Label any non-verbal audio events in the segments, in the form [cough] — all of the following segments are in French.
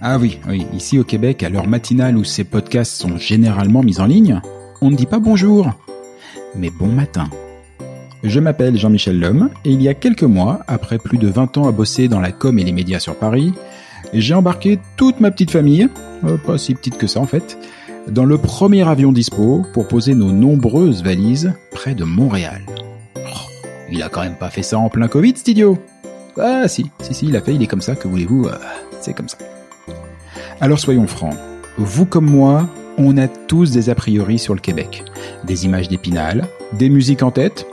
Ah oui, oui, ici au Québec, à l'heure matinale où ces podcasts sont généralement mis en ligne, on ne dit pas bonjour, mais bon matin. Je m'appelle Jean-Michel Lhomme et il y a quelques mois, après plus de 20 ans à bosser dans la com et les médias sur Paris, j'ai embarqué toute ma petite famille, euh, pas si petite que ça en fait, dans le premier avion dispo pour poser nos nombreuses valises près de Montréal. Oh, il a quand même pas fait ça en plein Covid, cet idiot? Ah si, si, si, il a fait, il est comme ça, que voulez-vous, euh, c'est comme ça. Alors soyons francs, vous comme moi, on a tous des a priori sur le Québec. Des images d'épinal, des musiques en tête,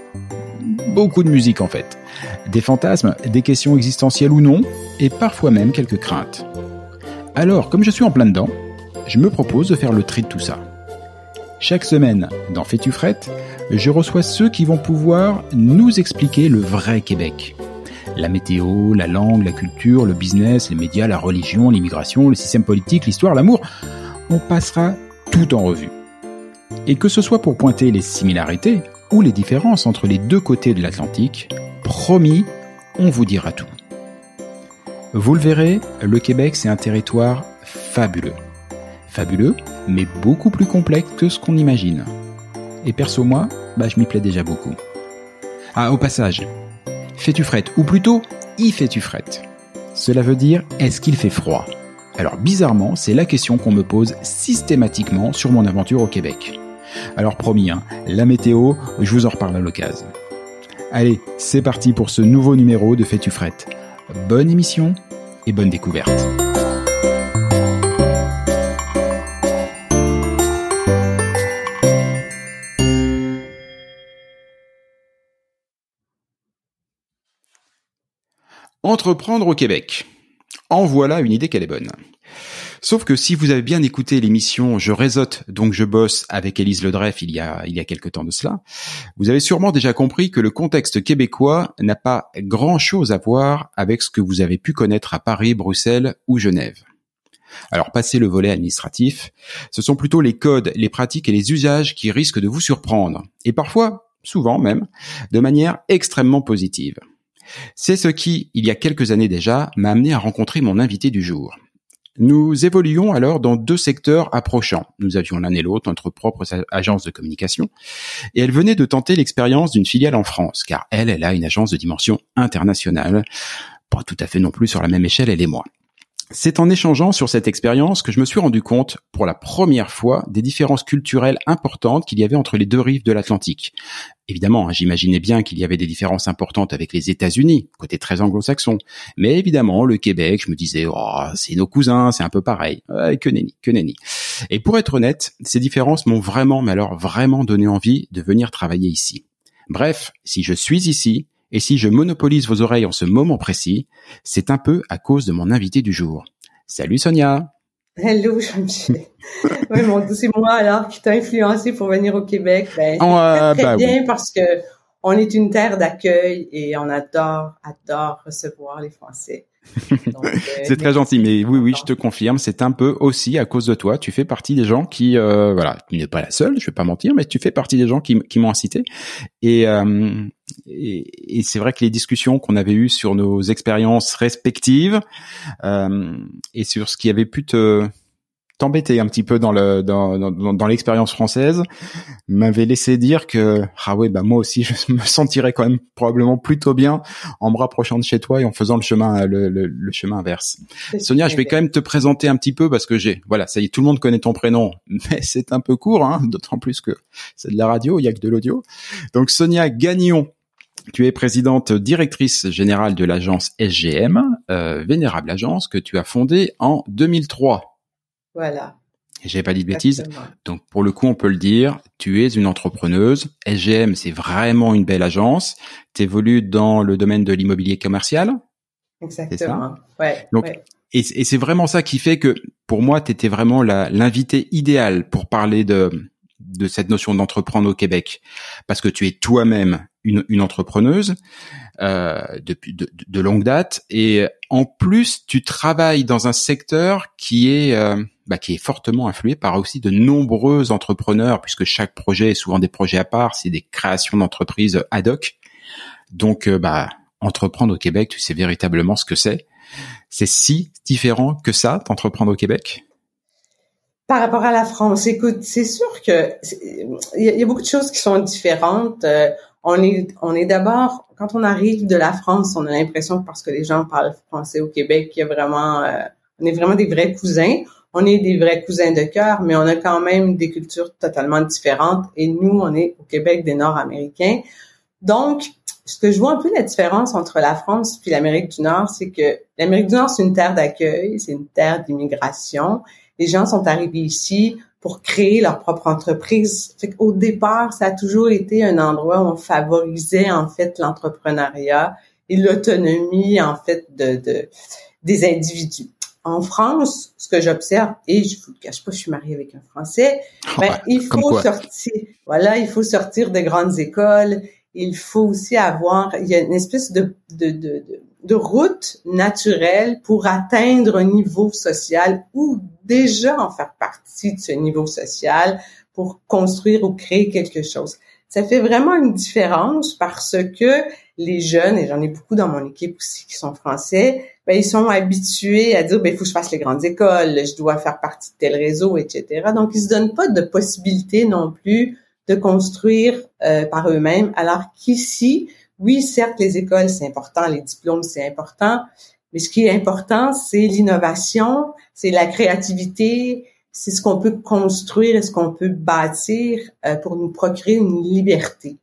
beaucoup de musique en fait, des fantasmes, des questions existentielles ou non, et parfois même quelques craintes. Alors, comme je suis en plein dedans, je me propose de faire le tri de tout ça. Chaque semaine, dans Fais-tu je reçois ceux qui vont pouvoir nous expliquer le vrai Québec. La météo, la langue, la culture, le business, les médias, la religion, l'immigration, le système politique, l'histoire, l'amour. On passera tout en revue. Et que ce soit pour pointer les similarités ou les différences entre les deux côtés de l'Atlantique, promis, on vous dira tout. Vous le verrez, le Québec c'est un territoire fabuleux. Fabuleux, mais beaucoup plus complexe que ce qu'on imagine. Et perso moi, bah je m'y plais déjà beaucoup. Ah, au passage, fais-tu frette Ou plutôt, y fais-tu frette? Cela veut dire, est-ce qu'il fait froid? Alors bizarrement, c'est la question qu'on me pose systématiquement sur mon aventure au Québec. Alors promis, hein, la météo, je vous en reparle à l'occasion. Allez, c'est parti pour ce nouveau numéro de Fais-tu Bonne émission et bonne découverte. Entreprendre au Québec. En voilà une idée qu'elle est bonne. Sauf que si vous avez bien écouté l'émission Je réseaute, donc je bosse avec Élise Ledreff il y a, il y a quelque temps de cela, vous avez sûrement déjà compris que le contexte québécois n'a pas grand chose à voir avec ce que vous avez pu connaître à Paris, Bruxelles ou Genève. Alors, passez le volet administratif, ce sont plutôt les codes, les pratiques et les usages qui risquent de vous surprendre. Et parfois, souvent même, de manière extrêmement positive. C'est ce qui, il y a quelques années déjà, m'a amené à rencontrer mon invité du jour. Nous évoluions alors dans deux secteurs approchants. Nous avions l'un et l'autre notre propre agence de communication, et elle venait de tenter l'expérience d'une filiale en France, car elle, elle a une agence de dimension internationale, pas tout à fait non plus sur la même échelle, elle et moi. C'est en échangeant sur cette expérience que je me suis rendu compte, pour la première fois, des différences culturelles importantes qu'il y avait entre les deux rives de l'Atlantique. Évidemment, hein, j'imaginais bien qu'il y avait des différences importantes avec les États-Unis, côté très anglo-saxon. Mais évidemment, le Québec, je me disais, oh, c'est nos cousins, c'est un peu pareil. que nenni, que nenni. Et pour être honnête, ces différences m'ont vraiment, mais alors vraiment donné envie de venir travailler ici. Bref, si je suis ici, et si je monopolise vos oreilles en ce moment précis, c'est un peu à cause de mon invité du jour. Salut Sonia Hello Jean-Michel. [laughs] oui, c'est moi alors qui t'a influencé pour venir au Québec. Ben, oh, très, bah bien parce que on est une terre d'accueil et on adore, adore recevoir les Français. [laughs] c'est très gentil, mais oui, oui, je te confirme, c'est un peu aussi à cause de toi. Tu fais partie des gens qui, euh, voilà, tu n'es pas la seule, je vais pas mentir, mais tu fais partie des gens qui, qui m'ont incité. Et, euh, et, et c'est vrai que les discussions qu'on avait eues sur nos expériences respectives euh, et sur ce qui avait pu te t'embêter un petit peu dans le dans, dans, dans l'expérience française m'avait laissé dire que ah ouais bah moi aussi [laughs] je me sentirais quand même probablement plutôt bien en me rapprochant de chez toi et en faisant le chemin le, le, le chemin inverse. Sonia, je vais quand même te présenter un petit peu parce que j'ai voilà ça y est tout le monde connaît ton prénom [laughs] mais c'est un peu court hein, d'autant plus que c'est de la radio il y a que de l'audio. Donc Sonia Gagnon tu es présidente directrice générale de l'agence SGM, euh, vénérable agence que tu as fondée en 2003. Voilà. J'ai pas dit de bêtises. Donc pour le coup, on peut le dire, tu es une entrepreneuse. SGM, c'est vraiment une belle agence. Tu évolues dans le domaine de l'immobilier commercial. Exactement. ouais, Donc, Et, c'est vraiment ça qui fait que pour moi, tu étais vraiment l'invité idéal pour parler de, de cette notion d'entreprendre au Québec. Parce que tu es toi-même une, entrepreneuse euh, depuis de, de, longue date et en plus tu travailles dans un secteur qui est euh, bah, qui est fortement influé par aussi de nombreux entrepreneurs, puisque chaque projet est souvent des projets à part, c'est des créations d'entreprises ad hoc. Donc, euh, bah, entreprendre au Québec, tu sais véritablement ce que c'est. C'est si différent que ça, d'entreprendre au Québec? Par rapport à la France, écoute, c'est sûr que il y, a beaucoup de choses qui sont différentes. Euh, on est, on est d'abord, quand on arrive de la France, on a l'impression que parce que les gens parlent français au Québec, il y a vraiment, euh, on est vraiment des vrais cousins on est des vrais cousins de cœur, mais on a quand même des cultures totalement différentes. Et nous, on est au Québec des Nord-Américains. Donc, ce que je vois un peu la différence entre la France et l'Amérique du Nord, c'est que l'Amérique du Nord, c'est une terre d'accueil, c'est une terre d'immigration. Les gens sont arrivés ici pour créer leur propre entreprise. Fait Au départ, ça a toujours été un endroit où on favorisait en fait l'entrepreneuriat et l'autonomie en fait de, de des individus. En France, ce que j'observe, et je vous le cache pas, je suis mariée avec un Français, ben, il faut sortir, voilà, il faut sortir de grandes écoles, il faut aussi avoir, il y a une espèce de, de, de, de, route naturelle pour atteindre un niveau social ou déjà en faire partie de ce niveau social pour construire ou créer quelque chose. Ça fait vraiment une différence parce que les jeunes, et j'en ai beaucoup dans mon équipe aussi qui sont français, ben, ils sont habitués à dire, ben, il faut que je fasse les grandes écoles, je dois faire partie de tel réseau, etc. Donc, ils se donnent pas de possibilité non plus de construire euh, par eux-mêmes. Alors qu'ici, oui, certes, les écoles, c'est important, les diplômes, c'est important, mais ce qui est important, c'est l'innovation, c'est la créativité, c'est ce qu'on peut construire et ce qu'on peut bâtir euh, pour nous procurer une liberté.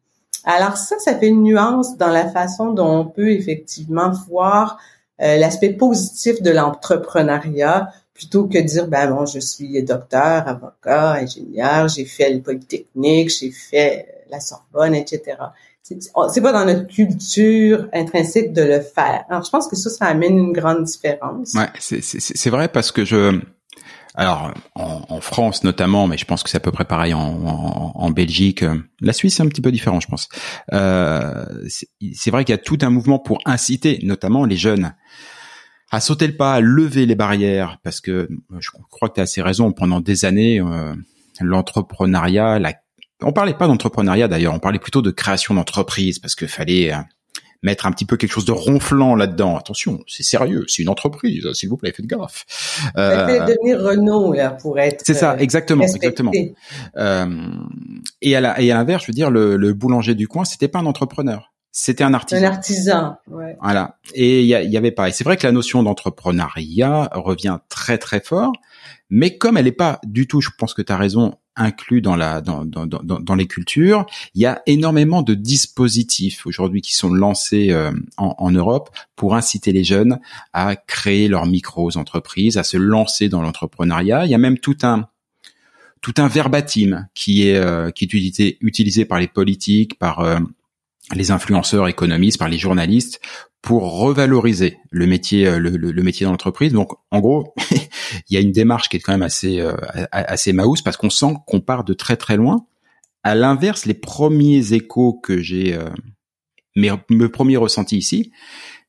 Alors ça, ça fait une nuance dans la façon dont on peut effectivement voir euh, l'aspect positif de l'entrepreneuriat plutôt que dire ben bon je suis docteur, avocat, ingénieur, j'ai fait le polytechnique, j'ai fait la Sorbonne, etc. C'est pas dans notre culture intrinsèque de le faire. Alors je pense que ça, ça amène une grande différence. Ouais, c'est vrai parce que je alors en, France notamment, mais je pense que c'est à peu près pareil en, Belgique. La Suisse c'est un petit peu différent, je pense. Euh, c'est vrai qu'il y a tout un mouvement pour inciter, notamment les jeunes, à sauter le pas, à lever les barrières, parce que je crois que tu as assez raison. Pendant des années, euh, l'entrepreneuriat, la... on parlait pas d'entrepreneuriat d'ailleurs, on parlait plutôt de création d'entreprise, parce qu'il fallait mettre un petit peu quelque chose de ronflant là-dedans. Attention, c'est sérieux, c'est une entreprise, s'il vous plaît, faites gaffe. Euh, devenir Renault là pour être. C'est ça, exactement, exactement. Euh, et à l'inverse, je veux dire, le, le boulanger du coin, c'était pas un entrepreneur. c'était un artisan. Un artisan, ouais. Voilà. Et il y, y, avait pareil. C'est vrai que la notion d'entrepreneuriat revient très très fort, mais comme elle n'est pas du tout, je pense que tu as raison, inclus dans la dans, dans, dans, dans, les cultures, il y a énormément de dispositifs aujourd'hui qui sont lancés euh, en, en, Europe pour inciter les jeunes à créer leurs micros entreprises, à se lancer dans l'entrepreneuriat. Il y a même tout un tout un verbatim qui est euh, qui est utilisé, utilisé par les politiques, par euh, les influenceurs économistes, par les journalistes pour revaloriser le métier euh, le, le, métier dans l'entreprise. Donc en gros, [laughs] il y a une démarche qui est quand même assez euh, assez mouse parce qu'on sent qu'on part de très très loin. À l'inverse, les premiers échos que j'ai euh, mes, mes premiers ressentis ici,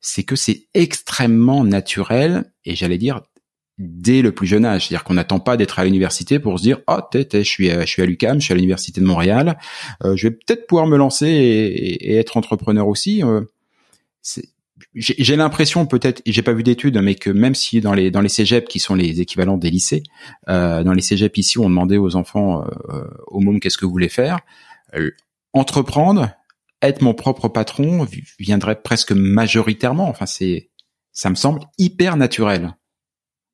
c'est que c'est extrêmement naturel et j'allais dire dès le plus jeune âge. C'est-à-dire qu'on n'attend pas d'être à l'université pour se dire oh je suis à, je suis à l'UCAM, je suis à l'université de Montréal, euh, je vais peut-être pouvoir me lancer et, et, être entrepreneur aussi. Euh, j'ai l'impression peut-être, j'ai pas vu d'études, mais que même si dans les dans les cégeps qui sont les équivalents des lycées, euh, dans les cégeps ici, on demandait aux enfants euh, au môme qu'est-ce que vous voulez faire, euh, entreprendre, être mon propre patron viendrait presque majoritairement. Enfin, c'est ça me semble hyper naturel.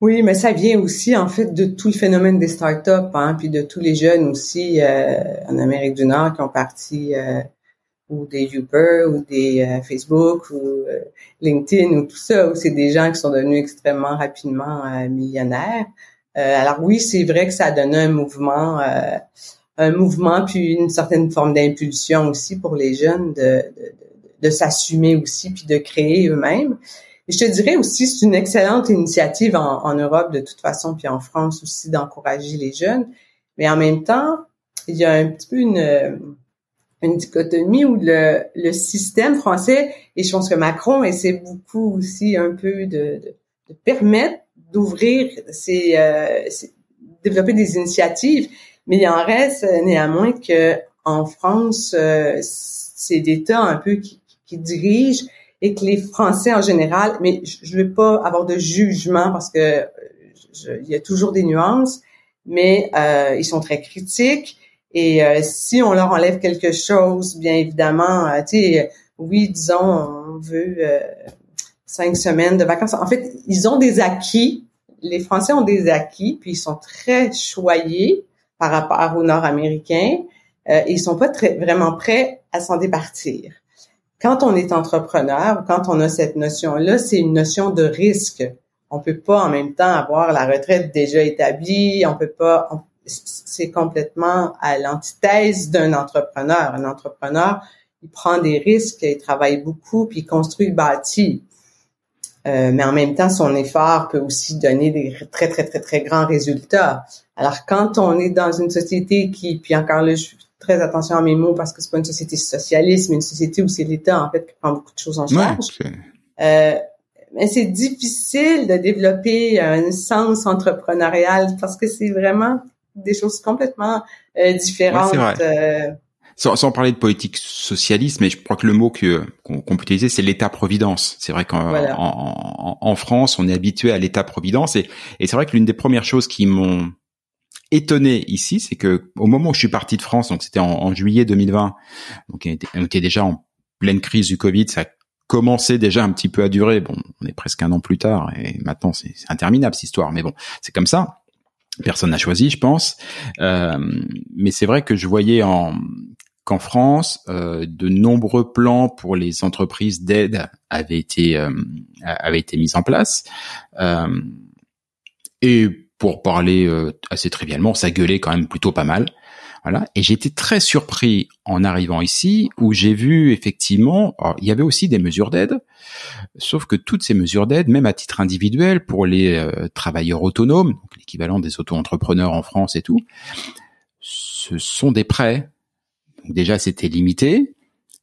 Oui, mais ça vient aussi en fait de tout le phénomène des startups, hein, puis de tous les jeunes aussi euh, en Amérique du Nord qui ont parti euh, ou des Uber ou des euh, Facebook ou LinkedIn ou tout ça, où c'est des gens qui sont devenus extrêmement rapidement millionnaires. alors oui, c'est vrai que ça a donné un mouvement, un mouvement puis une certaine forme d'impulsion aussi pour les jeunes de, de, de, de s'assumer aussi puis de créer eux-mêmes. Et je te dirais aussi, c'est une excellente initiative en, en, Europe de toute façon, puis en France aussi, d'encourager les jeunes. Mais en même temps, il y a un petit peu une, une dichotomie où le, le système français, et je pense que Macron essaie beaucoup aussi un peu de, de, de permettre d'ouvrir ces, euh, développer des initiatives, mais il en reste néanmoins que en France, euh, c'est l'État un peu qui, qui dirige et que les Français en général, mais je ne veux pas avoir de jugement parce que il y a toujours des nuances, mais euh, ils sont très critiques et euh, si on leur enlève quelque chose, bien évidemment, euh, tu sais, oui, disons, on veut euh, cinq semaines de vacances. En fait, ils ont des acquis. Les Français ont des acquis, puis ils sont très choyés par rapport aux Nord-Américains. et ils sont pas très, vraiment prêts à s'en départir quand on est entrepreneur, quand on a cette notion-là, c'est une notion de risque. On peut pas en même temps avoir la retraite déjà établie. On peut pas. C'est complètement à l'antithèse d'un entrepreneur. Un entrepreneur, il prend des risques, il travaille beaucoup, puis il construit, bâtit. Euh, mais en même temps, son effort peut aussi donner des très, très, très, très grands résultats. Alors, quand on est dans une société qui, puis encore là, je très attention à mes mots parce que c'est pas une société socialiste, mais une société où c'est l'État en fait qui prend beaucoup de choses en charge. euh, mais c'est difficile de développer un sens entrepreneurial parce que c'est vraiment des choses complètement euh, différentes. Euh, sans, sans, parler de politique socialiste, mais je crois que le mot que qu'on peut utiliser, c'est l'État-providence. C'est vrai qu'en en, en, France, on est habitué à l'État-providence, et, et c'est vrai que l'une des premières choses qui m'ont étonné ici, c'est que au moment où je suis parti de France, donc c'était en, juillet 2020, donc on était, déjà en pleine crise du Covid, ça commençait déjà un petit peu à durer. Bon, on est presque un an plus tard et maintenant c'est interminable cette histoire, mais bon, c'est comme ça. Personne n'a choisi, je pense. Euh, mais c'est vrai que je voyais en qu'en France, euh, de nombreux plans pour les entreprises d'aide avaient été euh, avaient été mis en place. Et pour parler assez trivialement, ça gueulait quand même plutôt pas mal. Voilà. Et j'étais très surpris en arrivant ici où j'ai vu effectivement, il y avait aussi des mesures d'aide, sauf que toutes ces mesures d'aide, même à titre individuel pour les euh, travailleurs autonomes, l'équivalent des auto-entrepreneurs en France et tout, ce sont des prêts. Donc déjà, c'était limité.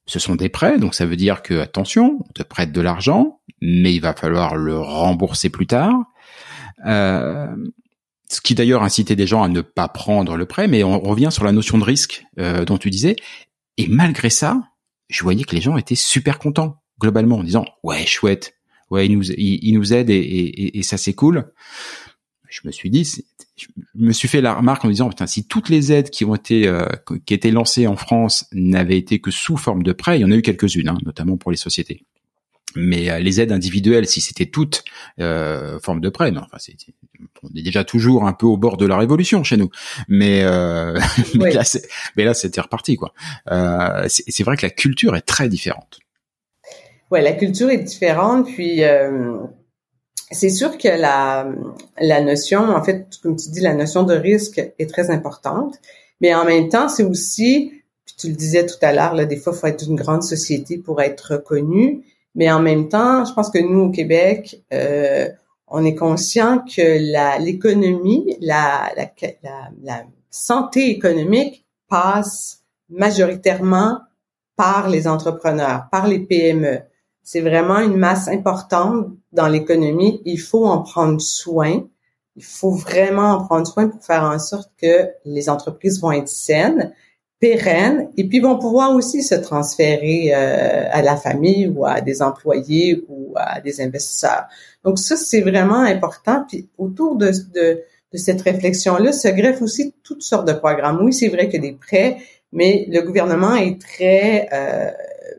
Ce sont des prêts, donc ça veut dire que attention, on te prête de l'argent, mais il va falloir le rembourser plus tard. Euh, ce qui d'ailleurs incitait des gens à ne pas prendre le prêt, mais on revient sur la notion de risque euh, dont tu disais. Et malgré ça, je voyais que les gens étaient super contents globalement en disant ouais chouette, ouais il nous il, nous aide et, et, et ça c'est cool. Je me suis dit je me suis fait la remarque en me disant putain si toutes les aides qui ont été euh, qui étaient lancées en France n'avaient été que sous forme de prêt, il y en a eu quelques-unes, hein, notamment pour les sociétés. Mais euh, les aides individuelles, si c'était toutes euh, forme de prêt, non, enfin c'est on est déjà toujours un peu au bord de la révolution chez nous, mais, euh, [laughs] mais là, mais là c'était reparti quoi. Euh, c'est vrai que la culture est très différente. Ouais, la culture est différente, puis euh, c'est sûr que la, la notion, en fait, comme tu dis, la notion de risque est très importante, mais en même temps, c'est aussi, puis tu le disais tout à l'heure, là, des fois, il faut être une grande société pour être reconnu, mais en même temps, je pense que nous, au Québec, euh, on est conscient que l'économie, la, la, la, la santé économique passe majoritairement par les entrepreneurs, par les PME c'est vraiment une masse importante dans l'économie. Il faut en prendre soin. Il faut vraiment en prendre soin pour faire en sorte que les entreprises vont être saines, pérennes, et puis vont pouvoir aussi se transférer euh, à la famille ou à des employés ou à des investisseurs. Donc ça, c'est vraiment important. Puis autour de, de, de cette réflexion-là se greffent aussi toutes sortes de programmes. Oui, c'est vrai que des prêts, mais le gouvernement est très euh,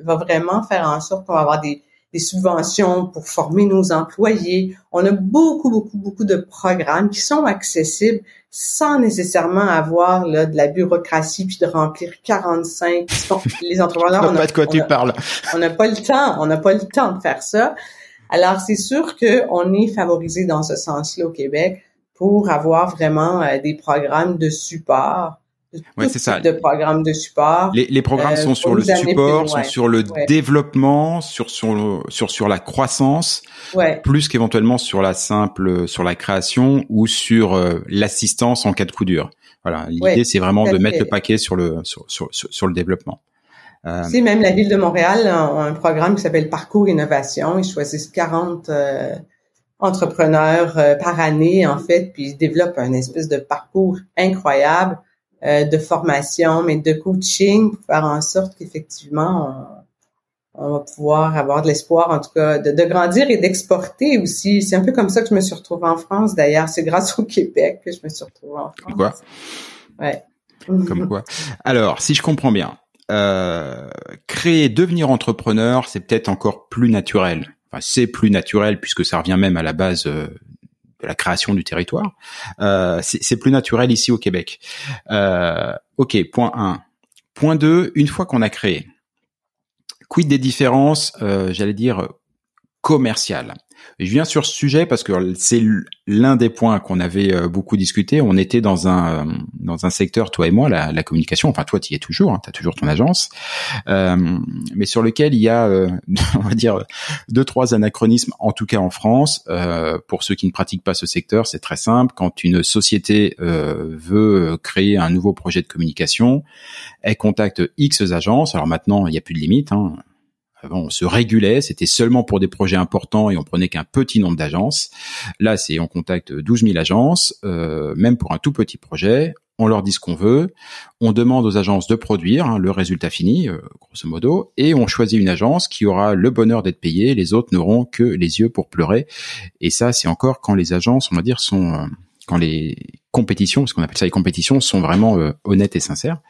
va vraiment faire en sorte qu'on va avoir des, des subventions pour former nos employés. On a beaucoup, beaucoup, beaucoup de programmes qui sont accessibles sans nécessairement avoir là, de la bureaucratie puis de remplir 45. Les entrepreneurs, [laughs] on n'a pas de quoi tu parles. On n'a pas le temps. On n'a pas le temps de faire ça. Alors, c'est sûr qu'on est favorisé dans ce sens-là au Québec pour avoir vraiment euh, des programmes de support Ouais, c'est ça. De programmes de support. Les, les programmes sont euh, sur le support, sont sur le développement, sur sur sur sur la croissance, ouais. plus qu'éventuellement sur la simple sur la création ou sur euh, l'assistance en cas de coup dur. Voilà, l'idée c'est vraiment de mettre le paquet sur le sur sur, sur, le développement. Euh... C'est même la ville de Montréal a un programme qui s'appelle Parcours Innovation. Ils choisissent 40 euh, entrepreneurs par année en fait, puis ils développent un espèce de parcours incroyable euh, de formation, mais de coaching pour faire en sorte qu'effectivement, on, va pouvoir avoir de l'espoir, en tout cas, de, grandir et d'exporter aussi. C'est un peu comme ça que je me suis retrouvée en France, d'ailleurs. C'est grâce au Québec que je me suis retrouvée en France. Quoi? Ouais. Comme [laughs] quoi? Alors, si je comprends bien, euh, créer, devenir entrepreneur, c'est peut-être encore plus naturel. Enfin, c'est plus naturel puisque ça revient même à la base euh, de la création du territoire. Euh, c'est plus naturel ici au Québec. Euh, ok, point 1. Point 2, une fois qu'on a créé, quid des différences, euh, j'allais dire, commerciales? Je viens sur ce sujet parce que c'est l'un des points qu'on avait euh, beaucoup discuté. On était dans un euh, dans un secteur, toi et moi, la, la communication. Enfin, toi, tu y es toujours. Hein, tu as toujours ton agence, euh, mais sur lequel il y a, euh, [laughs] on va dire, deux trois anachronismes, en tout cas en France. Euh, pour ceux qui ne pratiquent pas ce secteur, c'est très simple. Quand une société veut créer un nouveau projet de communication, elle contacte X agences. Alors maintenant, il n'y a plus de limite. Hein avant, on se régulait, c'était seulement pour des projets importants et on prenait qu'un petit nombre d'agences. Là, c'est on contacte 12 000 agences, euh, même pour un tout petit projet. On leur dit ce qu'on veut, on demande aux agences de produire hein, le résultat fini, euh, grosso modo, et on choisit une agence qui aura le bonheur d'être payée. Les autres n'auront que les yeux pour pleurer. Et ça, c'est encore quand les agences, on va dire, sont euh, quand les compétitions, parce qu'on appelle ça les compétitions, sont vraiment honnêtes et sincères.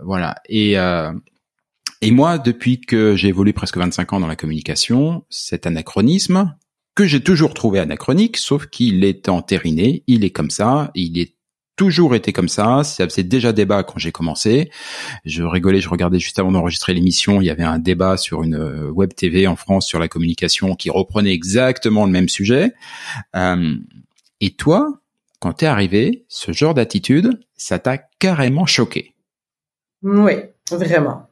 voilà. Et et moi, depuis que j'ai évolué presque 25 ans dans la communication, cet anachronisme, que j'ai toujours trouvé anachronique, sauf qu'il est entériné, il est comme ça, il est toujours été comme ça, ça faisait déjà débat quand j'ai commencé. Je rigolais, je regardais juste avant d'enregistrer l'émission, il y avait un débat sur une euh, web TV en France sur la communication qui reprenait exactement le même sujet. Euh, et toi, quand t'es arrivé, ce genre d'attitude, ça t'a carrément choqué? Oui, vraiment.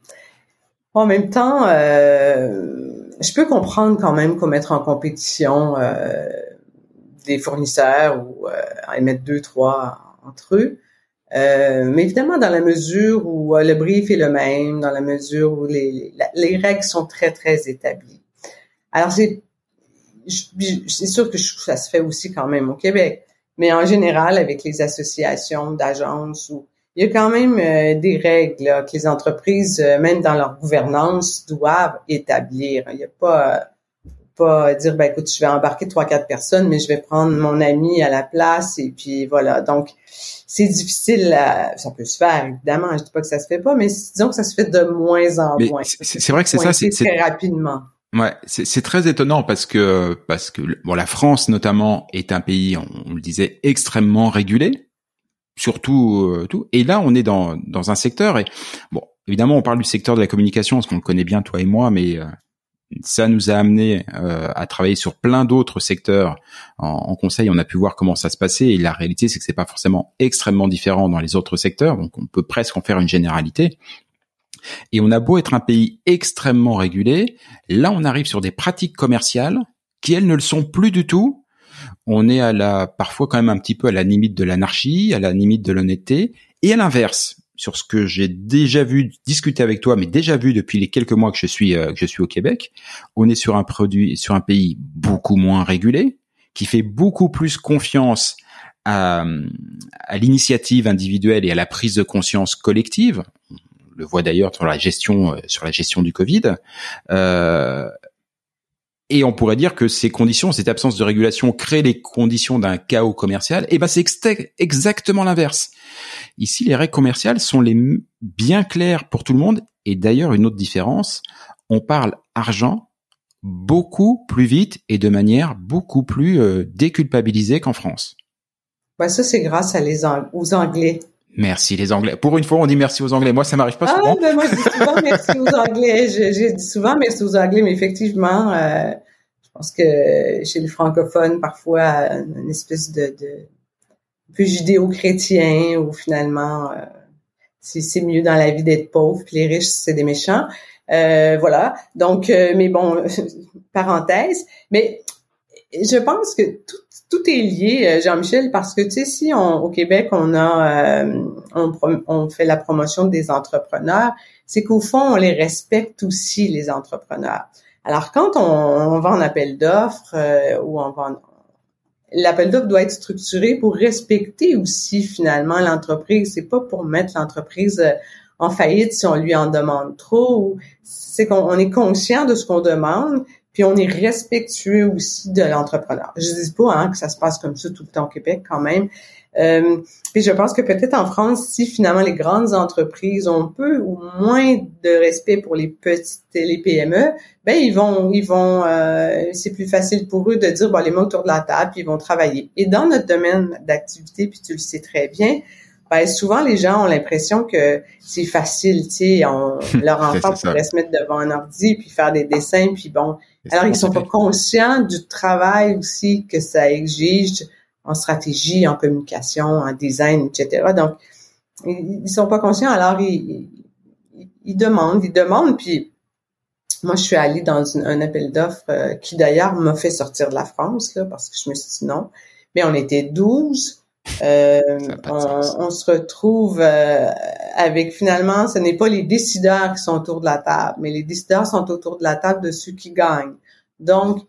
En même temps, euh, je peux comprendre quand même qu'on mette en compétition euh, des fournisseurs ou euh, mettre deux, trois entre eux. Euh, mais évidemment, dans la mesure où le brief est le même, dans la mesure où les, les règles sont très, très établies. Alors, c'est c'est sûr que ça se fait aussi quand même au Québec. Mais en général, avec les associations d'agences ou il y a quand même euh, des règles que les entreprises, euh, même dans leur gouvernance, doivent établir. Il n'y a pas, pas dire ben écoute, je vais embarquer trois quatre personnes, mais je vais prendre mon ami à la place et puis voilà. Donc c'est difficile, ça peut se faire évidemment. Je dis pas que ça se fait pas, mais disons que ça se fait de moins en moins. C'est vrai que c'est ça, c'est très rapidement. Ouais, c'est très étonnant parce que parce que bon, la France notamment est un pays, on, le disait, extrêmement régulé, surtout euh, tout. Et là, on est dans dans un secteur et bon, évidemment, on parle du secteur de la communication parce qu'on le connaît bien toi et moi, mais euh, ça nous a amené euh, à travailler sur plein d'autres secteurs en, en, conseil. On a pu voir comment ça se passait et la réalité, c'est que c'est pas forcément extrêmement différent dans les autres secteurs. Donc, on peut presque en faire une généralité. Et on a beau être un pays extrêmement régulé, là on arrive sur des pratiques commerciales qui elles ne le sont plus du tout. On est à la parfois quand même un petit peu à la limite de l'anarchie, à la limite de l'honnêteté, et à l'inverse sur ce que j'ai déjà vu discuter avec toi, mais déjà vu depuis les quelques mois que je suis euh, que je suis au Québec, on est sur un produit, sur un pays beaucoup moins régulé, qui fait beaucoup plus confiance à, à l'initiative individuelle et à la prise de conscience collective le voit d'ailleurs sur la gestion euh, sur la gestion du Covid. Euh, et on pourrait dire que ces conditions, cette absence de régulation crée les conditions d'un chaos commercial. Et ben c'est exactement l'inverse. Ici, les règles commerciales sont les bien claires pour tout le monde. Et d'ailleurs, une autre différence, on parle argent beaucoup plus vite et de manière beaucoup plus euh, déculpabilisée qu'en France. Ben ça, c'est grâce à les, aux Anglais. Merci les Anglais. Pour une fois, on dit merci aux Anglais. Moi, ça m'arrive pas ah, souvent. Ben moi, je dis souvent merci aux Anglais. J'ai dit souvent merci aux Anglais, mais effectivement, euh, je pense que chez les francophones, parfois, une espèce de, de peu judéo-chrétien où finalement, euh, c'est mieux dans la vie d'être pauvre, puis les riches, c'est des méchants. Euh, voilà. Donc, euh, mais bon, [laughs] parenthèse. Mais je pense que tout tout est lié, euh, Jean-Michel, parce que tu sais, si on, au Québec on a, euh, on, on, fait la promotion des entrepreneurs, c'est qu'au fond on les respecte aussi les entrepreneurs. Alors quand on, on va en appel d'offres euh, ou on va l'appel d'offres doit être structuré pour respecter aussi finalement l'entreprise. C'est pas pour mettre l'entreprise en faillite si on lui en demande trop. C'est qu'on est conscient de ce qu'on demande, puis on est respectueux aussi de l'entrepreneur. Je dis pas hein, que ça se passe comme ça tout le temps au Québec quand même. Euh, puis je pense que peut-être en France, si finalement les grandes entreprises ont peu ou moins de respect pour les petites et les PME, ben ils vont, ils vont, euh, c'est plus facile pour eux de dire bon les mots autour de la table, puis ils vont travailler. Et dans notre domaine d'activité, puis tu le sais très bien, ben souvent les gens ont l'impression que c'est facile, tu sais, [laughs] leur enfant pourrait se mettre devant un ordi puis faire des dessins, puis bon, alors, ils sont pas conscients du travail aussi que ça exige en stratégie, en communication, en design, etc. Donc, ils, sont pas conscients. Alors, ils, ils, demandent, ils demandent. Puis, moi, je suis allée dans un appel d'offres euh, qui, d'ailleurs, m'a fait sortir de la France, là, parce que je me suis dit non. Mais on était 12 euh, on, se retrouve euh, avec finalement, ce n'est pas les décideurs qui sont autour de la table, mais les décideurs sont autour de la table de ceux qui gagnent. Donc,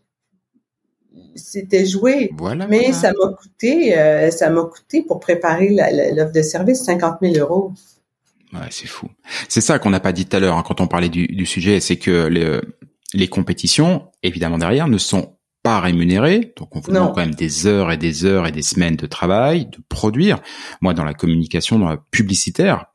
c'était joué, mais ça m'a coûté, euh, ça m'a coûté pour préparer l'offre de service 50 000 euros. Ouais, c'est fou. C'est ça qu'on n'a pas dit tout à l'heure hein, quand on parlait du, du sujet, c'est que les, les compétitions, évidemment derrière, ne sont pas rémunéré, donc on vous demande quand même des heures et des heures et des semaines de travail, de produire. Moi, dans la communication, dans la publicitaire,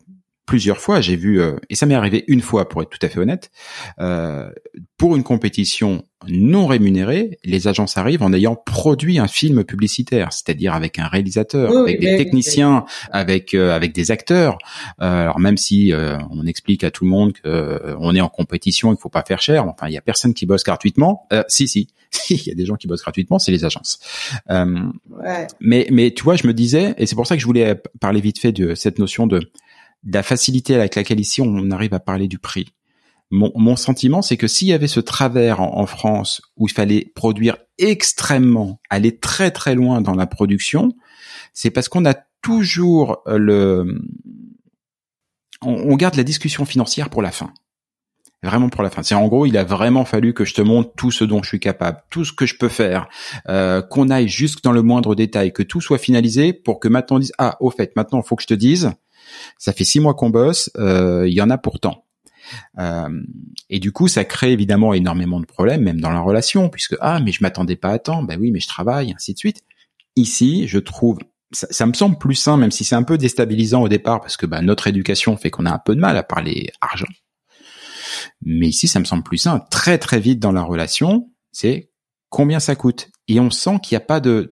plusieurs fois, j'ai vu, euh, et ça m'est arrivé une fois pour être tout à fait honnête, euh, pour une compétition non rémunérée, les agences arrivent en ayant produit un film publicitaire, c'est-à-dire avec un réalisateur, avec des techniciens, avec euh, avec des acteurs. Euh, alors même si on explique à tout le monde que on est en compétition, il faut pas faire cher. Enfin, il y a personne qui bosse gratuitement. si, si, [laughs] il y a des gens qui bossent gratuitement, c'est les agences. Ouais. Mais mais tu vois, je me disais, et c'est pour ça que je voulais parler vite fait de cette notion de la facilité avec laquelle ici on arrive à parler du prix. Mon, mon sentiment, c'est que s'il y avait ce travers en, France où il fallait produire extrêmement, aller très très loin dans la production, c'est parce qu'on a toujours le, on, on, garde la discussion financière pour la fin. Vraiment pour la fin. C'est en gros, il a vraiment fallu que je te montre tout ce dont je suis capable, tout ce que je peux faire, euh, qu'on aille jusque dans le moindre détail, que tout soit finalisé pour que maintenant on dise ah au fait maintenant il faut que je te dise ça fait six mois qu'on bosse, euh, il y en a pourtant. Euh, et du coup, ça crée évidemment énormément de problèmes, même dans la relation, puisque ah mais je m'attendais pas à temps, ben oui mais je travaille, ainsi de suite. Ici, je trouve ça, me semble plus sain, même si c'est un peu déstabilisant au départ, parce que bah, notre éducation fait qu'on a un peu de mal à parler argent. Mais ici, ça me semble plus sain. Très très vite dans la relation, c'est combien ça coûte. Et on sent qu'il n'y a pas de...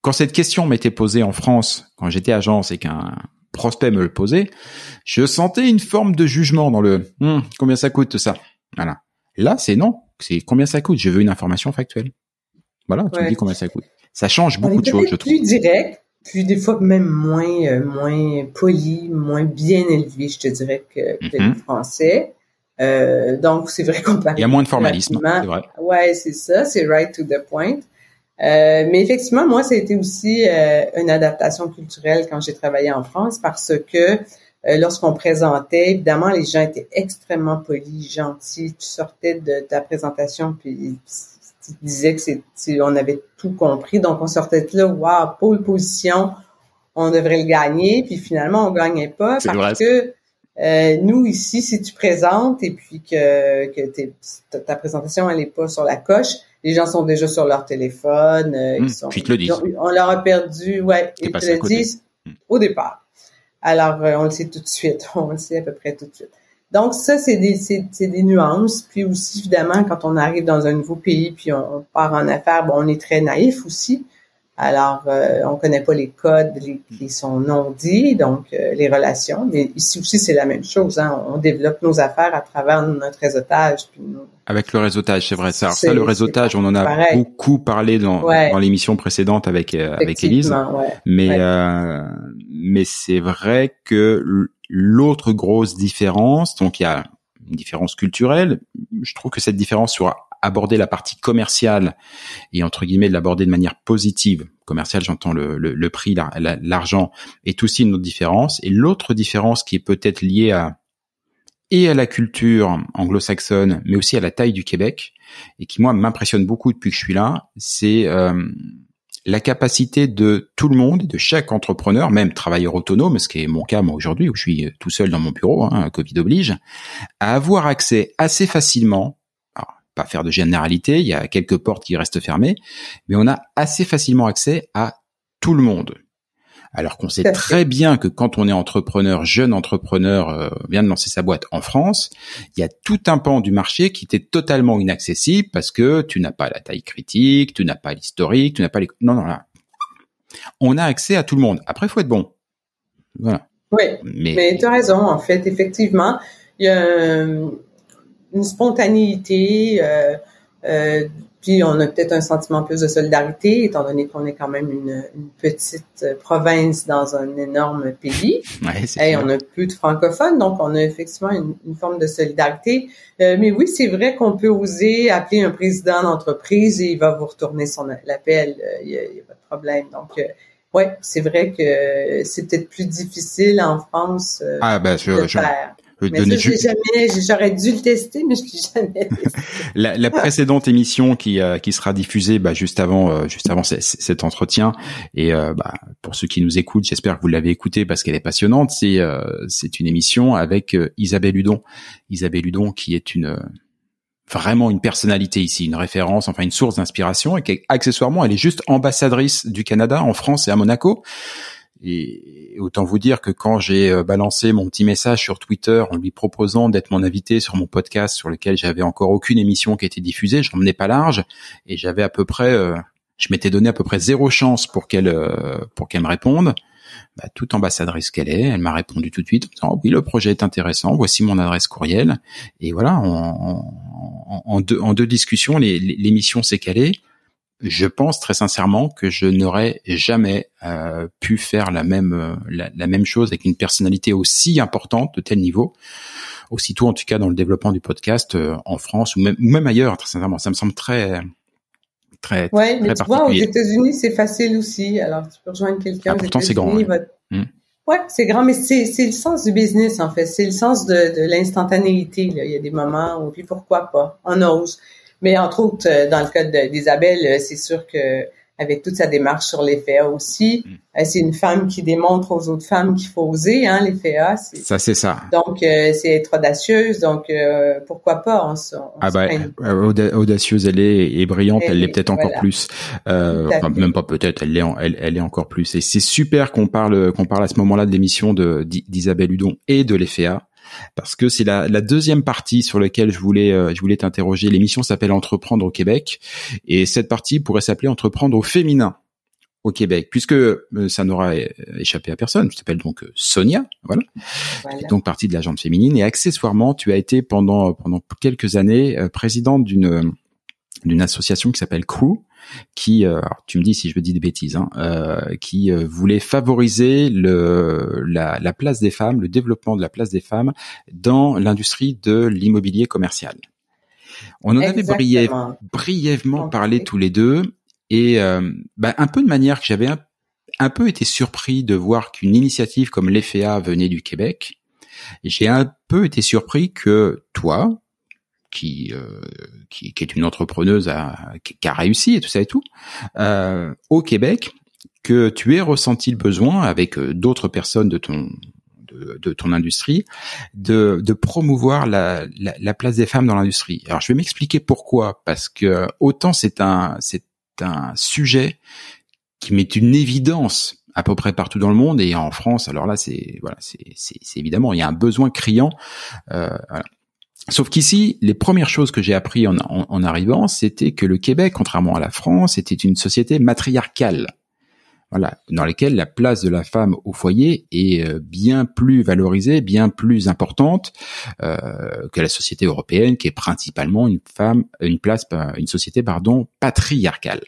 Quand cette question m'était posée en France, quand j'étais agence et qu'un prospect me le posait, je sentais une forme de jugement dans le hm, combien ça coûte ça? Voilà. Là, c'est non. C'est combien ça coûte? Je veux une information factuelle. Voilà, tu me dis combien ça coûte. Ça change beaucoup de choses, je trouve. Plus direct, puis des fois même moins euh, moins poli, moins bien élevé, je te dirais que, que mm français. Euh, donc c'est vrai qu'on parle. Il y a moins de formalisme, c'est vrai. Ouais, c'est ça, c'est right to the point. Euh, mais effectivement, moi, ça a été aussi euh, une adaptation culturelle quand j'ai travaillé en France parce que euh, lorsqu'on présentait, évidemment, les gens étaient extrêmement polis, gentils. Tu sortais de ta présentation, puis tu disais que c'est, on avait tout compris. Donc, on sortait de là, wow, pole position, on devrait le gagner. Puis finalement, on gagnait pas parce que euh, nous, ici, si tu présentes et puis que, que ta présentation, elle est pas sur la coche, les gens sont déjà sur leur téléphone. Euh, ils mmh, sont, te le disent. On, leur a perdu, ouais, ils te le disent mmh. au départ. Alors, euh, on le sait tout de suite. [laughs] On le sait à peu près tout de suite. Donc, ça, c'est des, c'est, des nuances. Puis aussi, évidemment, quand on arrive dans un nouveau pays, puis on, part en affaires, bon, on est très naïf aussi. Alors, euh, on connaît pas les codes les, qui sont non dits, donc euh, les relations. Mais ici aussi, c'est la même chose. Hein. On développe nos affaires à travers notre réseautage. Puis Avec le réseautage, c'est vrai. Ça, ça le réseautage, on en a beaucoup parlé dans, dans l'émission précédente avec euh, avec Élise. Mais euh, mais c'est vrai que l'autre grosse différence, donc il y a une différence culturelle. Je trouve que cette différence sur aborder la partie commerciale et entre guillemets de l'aborder de manière positive. Commercial, j'entends le, le, prix, l'argent est aussi une autre différence. Et l'autre différence qui est peut-être liée à et à la culture anglo-saxonne, mais aussi à la taille du Québec, et qui moi m'impressionne beaucoup depuis que je suis là, c'est euh, la capacité de tout le monde, de chaque entrepreneur, même travailleur autonome, ce qui est mon cas moi aujourd'hui, où je suis tout seul dans mon bureau, hein, Covid oblige, à avoir accès assez facilement pas faire de généralité, il y a quelques portes qui restent fermées, mais on a assez facilement accès à tout le monde. Alors qu'on sait très bien que quand on est entrepreneur, jeune entrepreneur, euh, vient de lancer sa boîte en France, il y a tout un pan du marché qui était totalement inaccessible parce que tu n'as pas la taille critique, tu n'as pas l'historique, tu n'as pas les... Non, non, là. On a accès à tout le monde. Après, il faut être bon. Voilà. Oui, mais, mais tu as raison, en fait, effectivement. Il y a, une spontanéité, euh, euh, puis on a peut-être un sentiment plus de solidarité, étant donné qu'on est quand même une, une, petite province dans un énorme pays. et on a plus de francophones, donc on a effectivement une, une forme de solidarité. Euh, mais oui, c'est vrai qu'on peut oser appeler un président d'entreprise et il va vous retourner son l'appel. Euh, il n'y a, a, pas de problème. Donc, euh, ouais, c'est vrai que c'est peut-être plus difficile en France ah, ben, je, de faire. Mais jamais, j'aurais dû le tester, mais je l'ai jamais [laughs] testé. la, la, précédente émission qui, euh, qui sera diffusée bah, juste avant, euh, juste avant cet entretien, et euh, bah, pour ceux qui nous écoutent, j'espère que vous l'avez écoutée parce qu'elle est passionnante. C'est c'est une émission avec Isabelle Hudon, Isabelle Hudon qui est une vraiment une personnalité ici, une référence, enfin une source d'inspiration, et qu'accessoirement, elle est juste ambassadrice du Canada en France et à Monaco. Et autant vous dire que quand j'ai euh, balancé mon petit message sur Twitter en lui proposant d'être mon invité sur mon podcast sur lequel j'avais encore aucune émission qui était diffusée, je menais pas large. Et j'avais à peu près, euh, je m'étais donné à peu près zéro chance pour qu'elle euh, pour qu'elle me réponde. Bah, toute ambassadrice qu'elle est, elle m'a répondu tout de suite en oui le projet est intéressant, voici mon adresse courriel. Et voilà en, deux, en deux discussions l'émission s'est calée je pense très sincèrement que je n'aurais jamais euh, pu faire la même euh, la, même chose avec une personnalité aussi importante de tel niveau, aussitôt en tout cas dans le développement du podcast euh, en France ou même, même ailleurs. Très sincèrement, ça me semble très très ouais, mais tu vois, aux États-Unis c'est facile aussi. Alors tu peux rejoindre quelqu'un. Ah, pourtant c'est grand. Hmm. Ouais, c'est grand, mais c'est c'est le sens du business en fait. C'est le sens de, de l'instantanéité. Il y a des moments où puis pourquoi pas, on ose. Mais entre autres, euh, dans le cas d'Isabelle, euh, c'est sûr que avec toute sa démarche sur les FEA aussi, mm. euh, c'est une femme qui démontre aux autres femmes qu'il faut oser, hein, les FEA. Ça, c'est ça. Donc, c'est être audacieuse. Donc, pourquoi pas on, Ah bah, audacieuse, elle est et brillante, elle, l'est peut-être encore plus. enfin, même pas peut-être, elle l'est, elle, elle est encore plus. Et c'est super qu'on parle, qu'on parle à ce moment-là de l'émission de d'Isabelle Hudon et de l'EFEA parce que c'est la, deuxième partie sur laquelle je voulais euh, je voulais t'interroger. L'émission s'appelle Entreprendre au Québec et cette partie pourrait s'appeler Entreprendre au féminin au Québec, puisque euh, ça n'aura échappé à personne. Je t'appelle donc euh, Sonia, voilà. donc partie de la féminine et accessoirement, tu as été pendant pendant quelques années présidente d'une d'une association qui s'appelle Crew, qui, euh, tu me dis si je dis des bêtises, hein, euh, qui euh, voulait favoriser le, la, la, place des femmes, le développement de la place des femmes dans l'industrie de l'immobilier commercial. On en avait brièvement parlé tous les deux, et bah, un peu de manière que j'avais un, un, peu été surpris de voir qu'une initiative comme l'EFEA venait du Québec. J'ai un peu été surpris que toi, qui, euh, qui, qui, est une entrepreneuse à, qui, a réussi et tout ça et tout, euh, au Québec, que tu aies ressenti le besoin avec euh, d'autres personnes de ton de, ton industrie de, de promouvoir la, la, la, place des femmes dans l'industrie. Alors je vais m'expliquer pourquoi parce que autant c'est un c'est un sujet qui met une évidence à peu près partout dans le monde et en France. Alors là, c'est voilà, c'est évidemment il y a un besoin criant. Euh, voilà. Sauf qu'ici, les premières choses que j'ai appris en, arrivant, c'était que le Québec, contrairement à la France, était une société matriarcale. Voilà, dans laquelle la place de la femme au foyer est euh, bien plus valorisée, bien plus importante euh, que la société européenne, qui est principalement une femme, une place, une société pardon patriarcale.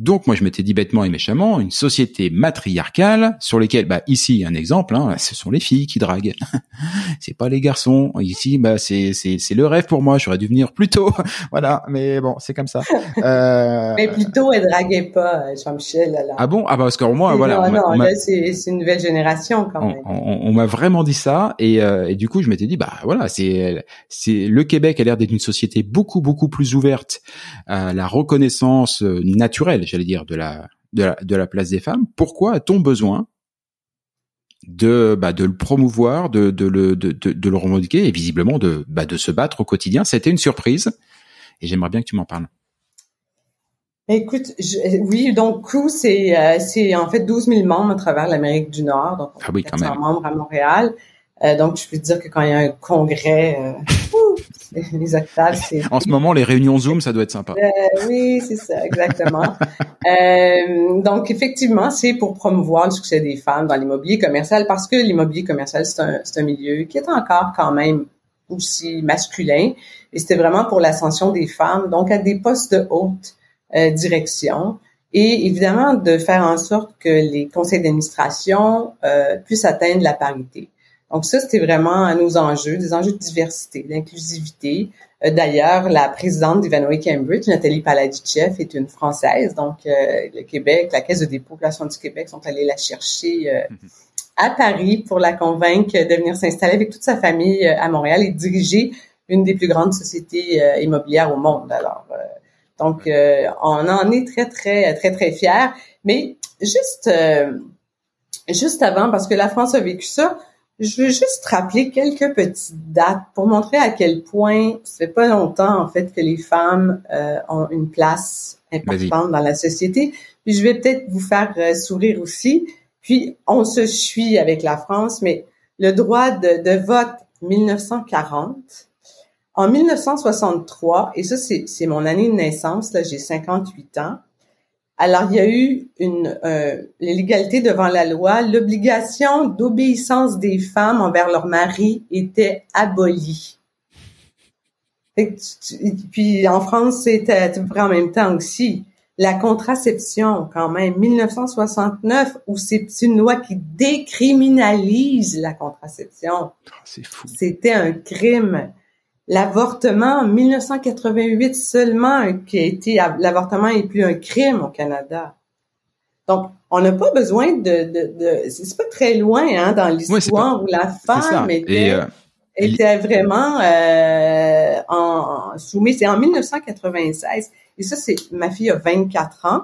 Donc moi je m'étais dit bêtement et méchamment une société matriarcale sur lesquelles bah ici un exemple hein, ce sont les filles qui draguent. [laughs] C'est pas les garçons. Ici bah c'est c'est c'est le rêve pour moi. J'aurais dû venir plus tôt. [laughs] Voilà. Mais bon c'est comme ça. [laughs] Euh... mais plutôt elle draguait pas Jean-Michel ah bon? Ah bah parce que moi voilà non, là c'est c'est une nouvelle génération quand même. on, m'a vraiment dit ça et, euh, et du coup je m'étais dit bah voilà c'est c'est le Québec a l'air d'être une société beaucoup beaucoup plus ouverte à la reconnaissance euh, naturelle j'allais dire, de la, de la, place des femmes, pourquoi a-t-on besoin de, bah, de le promouvoir, de, de, le, de, de, le revendiquer et visiblement de, bah, de se battre au quotidien? C'était une surprise et j'aimerais bien que tu m'en parles. Écoute, oui, donc Crew, c'est euh, en fait 12 000 membres à travers l'Amérique du Nord, donc ah oui, quand même. membres à Montréal. Euh, donc, je peux te dire que quand il y a un congrès, euh, [laughs] les octaves, c'est... En ce moment, les réunions Zoom, ça doit être sympa. Euh, oui, c'est ça, exactement. [laughs] euh, donc, effectivement, c'est pour promouvoir le succès des femmes dans l'immobilier commercial parce que l'immobilier commercial, c'est un, c'est un milieu qui est encore quand même aussi masculin. Et c'était vraiment pour l'ascension des femmes, donc à des postes de haute euh, direction. Et évidemment, de faire en sorte que les conseils d'administration euh, puissent atteindre la parité. Donc ça, c'était vraiment nos enjeux, des enjeux de diversité, d'inclusivité. Euh, d'ailleurs, la présidente d'Ivanhoe Cambridge, Nathalie Paladichev, est une Française. Donc, euh, le Québec, la Caisse de dépôt du Québec sont allés la chercher euh, à Paris pour la convaincre de venir s'installer avec toute sa famille à Montréal et diriger une des plus grandes sociétés immobilières au monde. Alors, donc, on en est très, très, très, très fiers. Mais juste, juste avant, parce que la France a vécu ça, Je veux juste rappeler quelques petites dates pour montrer à quel point ça fait pas longtemps en fait que les femmes euh, ont une place importante dans la société. Puis je vais peut-être vous faire euh, sourire aussi. Puis on se suit avec la France, mais le droit de, de vote 1940. En 1963, et ça c'est mon année de naissance, là j'ai 58 ans, alors, il y a eu une euh, l'égalité devant la loi. L'obligation d'obéissance des femmes envers leur mari était abolie. puis en France, c'était à peu près en même temps aussi. La contraception, quand même, 1969, où c'est une loi qui décriminalise la contraception. Ah, c'est fou. C'était un crime l'avortement en 1988 seulement qui a été l'avortement est plus un crime au Canada. Donc on n'a pas besoin de, de, de c'est pas très loin hein, dans l'histoire où la femme était, euh, était vraiment euh, en, soumise. C'est en 1996 et ça c'est ma fille a 24 ans.